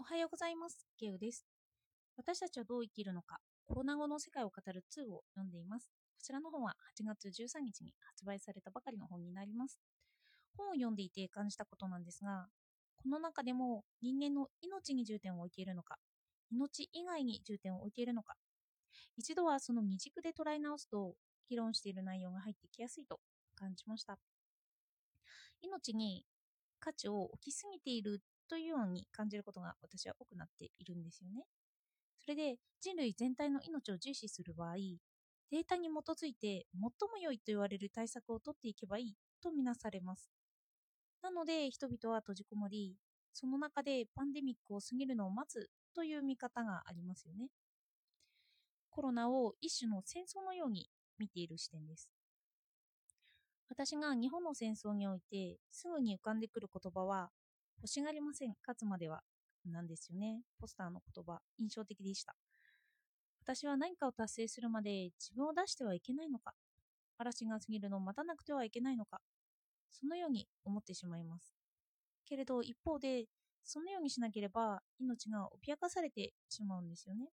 おはようございます。ゲウです。私たちはどう生きるのか、コロナ後の世界を語る2を読んでいます。こちらの本は8月13日に発売されたばかりの本になります。本を読んでいて感じたことなんですが、この中でも人間の命に重点を置いているのか、命以外に重点を置いているのか、一度はその未熟で捉え直すと、議論している内容が入ってきやすいと感じました。命に価値を置きすぎているというように感じることが私は多くなっているんですよね。それで人類全体の命を重視する場合、データに基づいて最も良いと言われる対策を取っていけばいいとみなされます。なので人々は閉じこもり、その中でパンデミックを過ぎるのを待つという見方がありますよね。コロナを一種の戦争のように見ている視点です。私が日本の戦争においてすぐに浮かんでくる言葉は欲しがりません、勝つまではなんですよね。ポスターの言葉、印象的でした。私は何かを達成するまで自分を出してはいけないのか、嵐が過ぎるのを待たなくてはいけないのか、そのように思ってしまいます。けれど一方で、そのようにしなければ命が脅かされてしまうんですよね。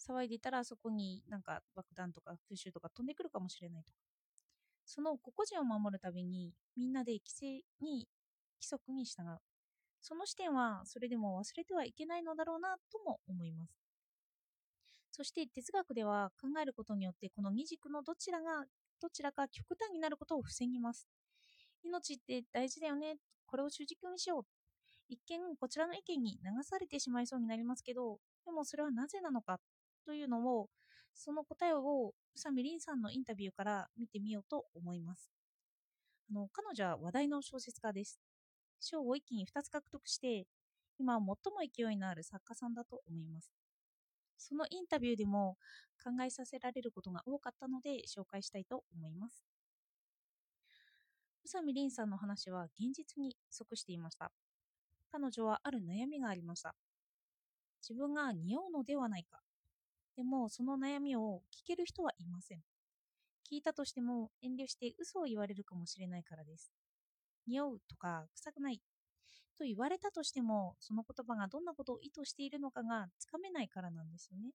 騒いでいたらそこになんか爆弾とか空襲とか飛んでくるかもしれないとか。その個々人を守るためにみんなで規制に規則に従う。その視点はそれでも忘れてはいけないのだろうなとも思います。そして哲学では考えることによってこの二軸のどちらがどちらか極端になることを防ぎます。命って大事だよね。これを主軸にしよう。一見こちらの意見に流されてしまいそうになりますけど、でもそれはなぜなのかというのを、その答えを宇佐美凛さんのインタビューから見てみようと思います。あの彼女は話題の小説家です。賞を一気に2つ獲得して、今最も勢いのある作家さんだと思います。そのインタビューでも考えさせられることが多かったので紹介したいと思います。宇佐美凛さんの話は現実に即していました。彼女はある悩みがありました。自分が似合うのではないか。でもその悩みを聞ける人はいません。聞いたとしても遠慮して嘘を言われるかもしれないからです。匂うとか臭くないと言われたとしてもその言葉がどんなことを意図しているのかがつかめないからなんですよね。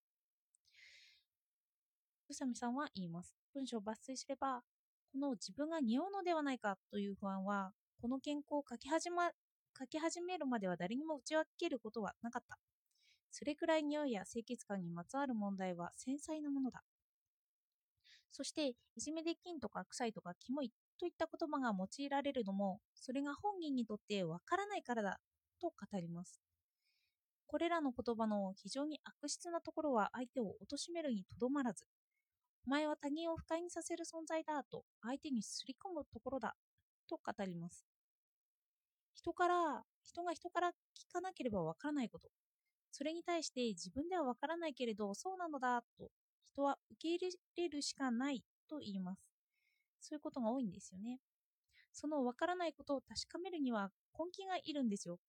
宇佐美さんは言います。文章を抜粋すればこの自分が匂うのではないかという不安はこの健康を書き始,、ま、書き始めるまでは誰にも打ち明けることはなかった。それくらい匂いや清潔感にまつわる問題は繊細なものだ。そして、いじめできんとか臭いとかキモいといった言葉が用いられるのも、それが本人にとってわからないからだと語ります。これらの言葉の非常に悪質なところは相手を貶めるにとどまらず、お前は他人を不快にさせる存在だと相手にすり込むところだと語ります。人から、人が人から聞かなければわからないこと、それに対して自分ではわからないけれどそうなのだと人は受け入れるしかないと言います。そういうことが多いんですよね。そのわからないことを確かめるには根気がいるんですよ。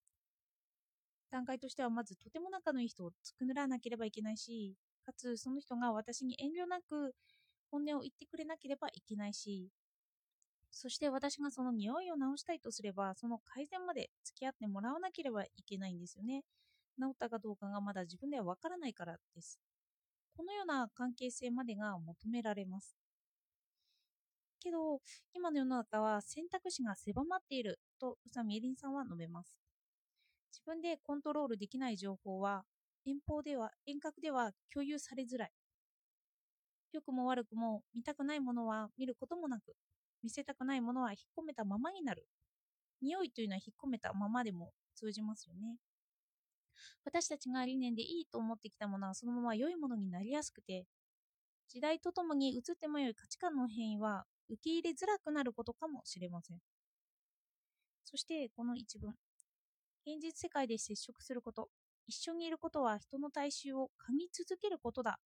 段階としてはまずとても仲のいい人を作らなければいけないし、かつその人が私に遠慮なく本音を言ってくれなければいけないし、そして私がその匂いを直したいとすれば、その改善まで付き合ってもらわなければいけないんですよね。治ったかどうかがまだ自分ではわからないからです。このような関係性までが求められます。けど、今の世の中は選択肢が狭まっていると宇佐美恵里さんは述べます。自分でコントロールできない情報は遠方では遠隔では共有されづらい。良くも悪くも見たくないものは見ることもなく、見せたくないものは引っ込めたままになる。匂いというのは引っ込めたままでも通じますよね。私たちが理念でいいと思ってきたものはそのまま良いものになりやすくて、時代とともに移っても良い価値観の変異は受け入れづらくなることかもしれません。そしてこの一文。現実世界で接触すること、一緒にいることは人の大衆を噛み続けることだ。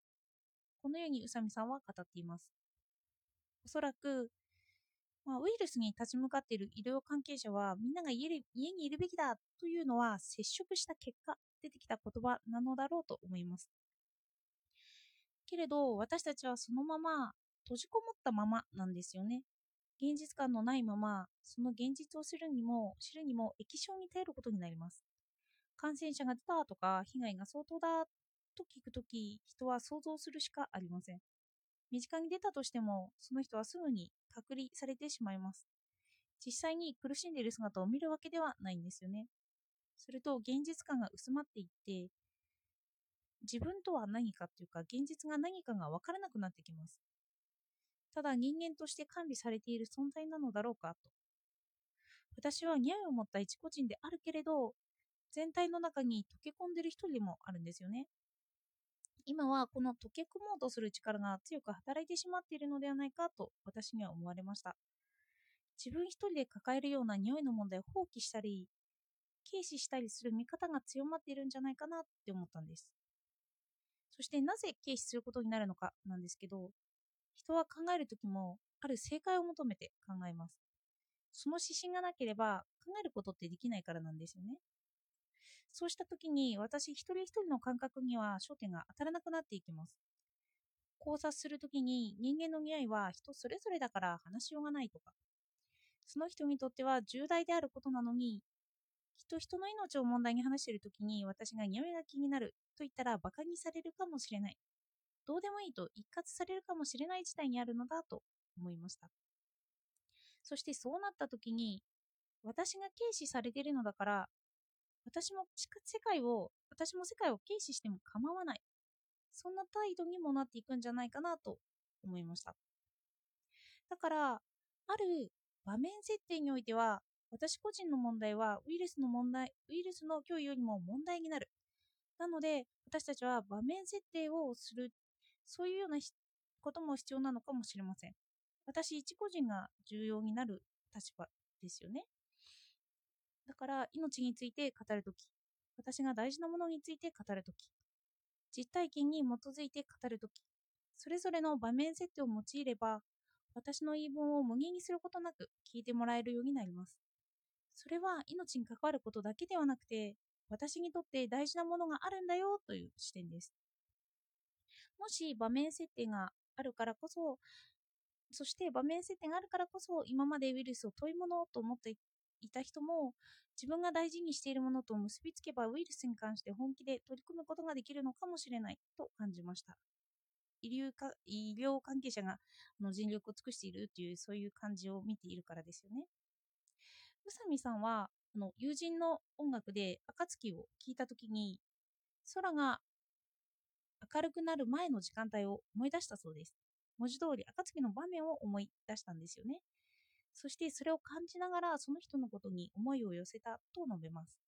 このように宇佐美さんは語っています。おそらく、まあ、ウイルスに立ち向かっている医療関係者はみんなが家家にいるべきだというのは接触した結果出てきた言葉なのだろうと思います。けれど私たちはそのまま閉じこもったままなんですよね。現実感のないままその現実を知るにも知るにも液晶に頼ることになります。感染者が出たとか被害が相当だと聞くとき人は想像するしかありません身近に出たとしてもその人はすぐに隔離されてしまいます実際に苦しんでいる姿を見るわけではないんですよねすると現実感が薄まっていって自分とは何かというか現実が何かが分からなくなってきますただ人間として管理されている存在なのだろうか？と。私は匂いを持った一個人であるけれど全体の中に溶け込んでる一人でもあるんですよね。今はこの溶け込もうとする力が強く働いてしまっているのではないか？と私には思われました。自分一人で抱えるような匂いの問題を放棄したり軽視したりする見方が強まっているんじゃないかなって思ったんです。そしてなぜ軽視することになるのかなんですけど人は考える時もある正解を求めて考えます。その指針がなければ考えることってできないからなんですよね。そうした時に私一人一人の感覚には焦点が当たらなくなっていきます。考察するときに人間の匂いは人それぞれだから話しようがないとか。その人にとっては重大であることなのに人人の命を問題に話しているときに私が匂いが気になると言ったら馬鹿にされるかもしれない。どうでもいいと一括されるかもしれない事態にあるのだと思いました。そしてそうなった時に私が軽視されているのだから私も世界を私も世界を軽視しても構わない。そんな態度にもなっていくんじゃないかなと思いました。だからある場面設定においては私個人の問題はウイルスの問題ウイルスの脅威よりも問題になる。なので私たちは場面設定をするそういうようなことも必要なのかもしれません。私一個人が重要になる立場ですよね。だから命について語るとき私が大事なものについて語るとき実体験に基づいて語るときそれぞれの場面設定を用いれば私の言い分を無限にすることなく聞いてもらえるようになります。それは命に関わることだけではなくて私にとって大事なものがあるんだよという視点です。もし場面設定があるからこそそして場面設定があるからこそ今までウイルスを問い物と思っていた人も自分が大事にしているものと結びつけばウイルスに関して本気で取り組むことができるのかもしれないと感じました。医療か医療関係者があの尽力を尽くしているというそういう感じを見ているからですよね。宇佐美さんはあの友人の音楽で「暁」を聴いた時に空が明るくなる前の時間帯を思い出したそうです。文字通り暁の場面を思い出したんですよね。そしてそれを感じながらその人のことに思いを寄せたと述べます。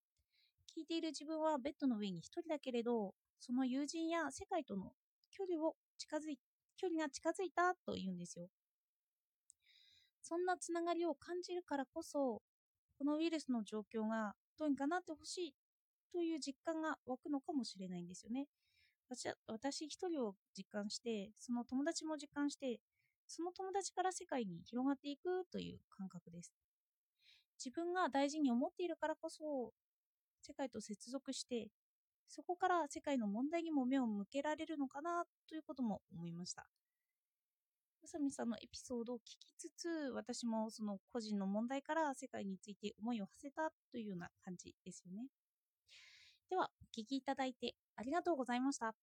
聞いている自分はベッドの上に一人だけれどその友人や世界との距離を近づい距離が近づいたと言うんですよ。そんなつながりを感じるからこそこのウイルスの状況がどうにかなってほしいという実感が湧くのかもしれないんですよね。私私一人を実感してその友達も実感してその友達から世界に広がっていくという感覚です。自分が大事に思っているからこそ世界と接続してそこから世界の問題にも目を向けられるのかなということも思いました。宇佐美さんのエピソードを聞きつつ私もその個人の問題から世界について思いを馳せたというような感じですよね。ではお聞きいただいてありがとうございました。